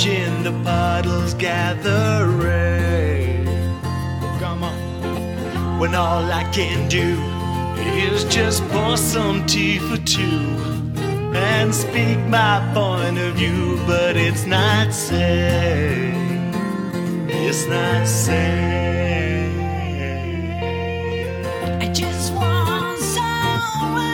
watching the puddles gather When all I can do is just pour some tea for two and speak my point of view, but it's not safe. It's not safe. I just want someone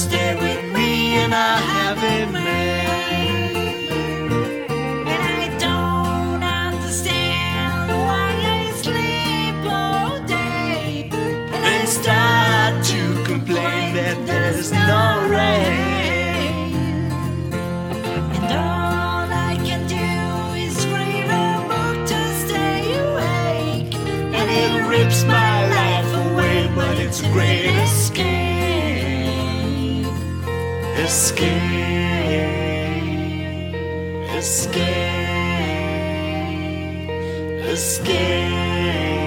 stay with me and I'll have it made. And I don't understand why I sleep all day and start to complain that there's no rain. And all I can do is read a book to stay awake. And it rips my life away, but it's great Escape, escape, escape.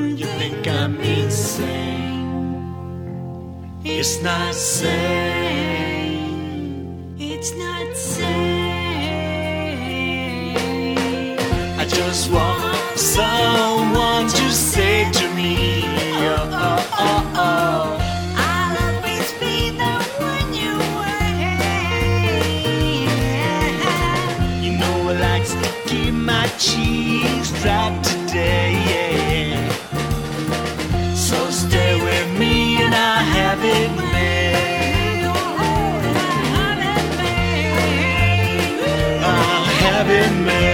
You think I'm insane. It's not sane. It's not safe. I just want someone to say to me, I'll have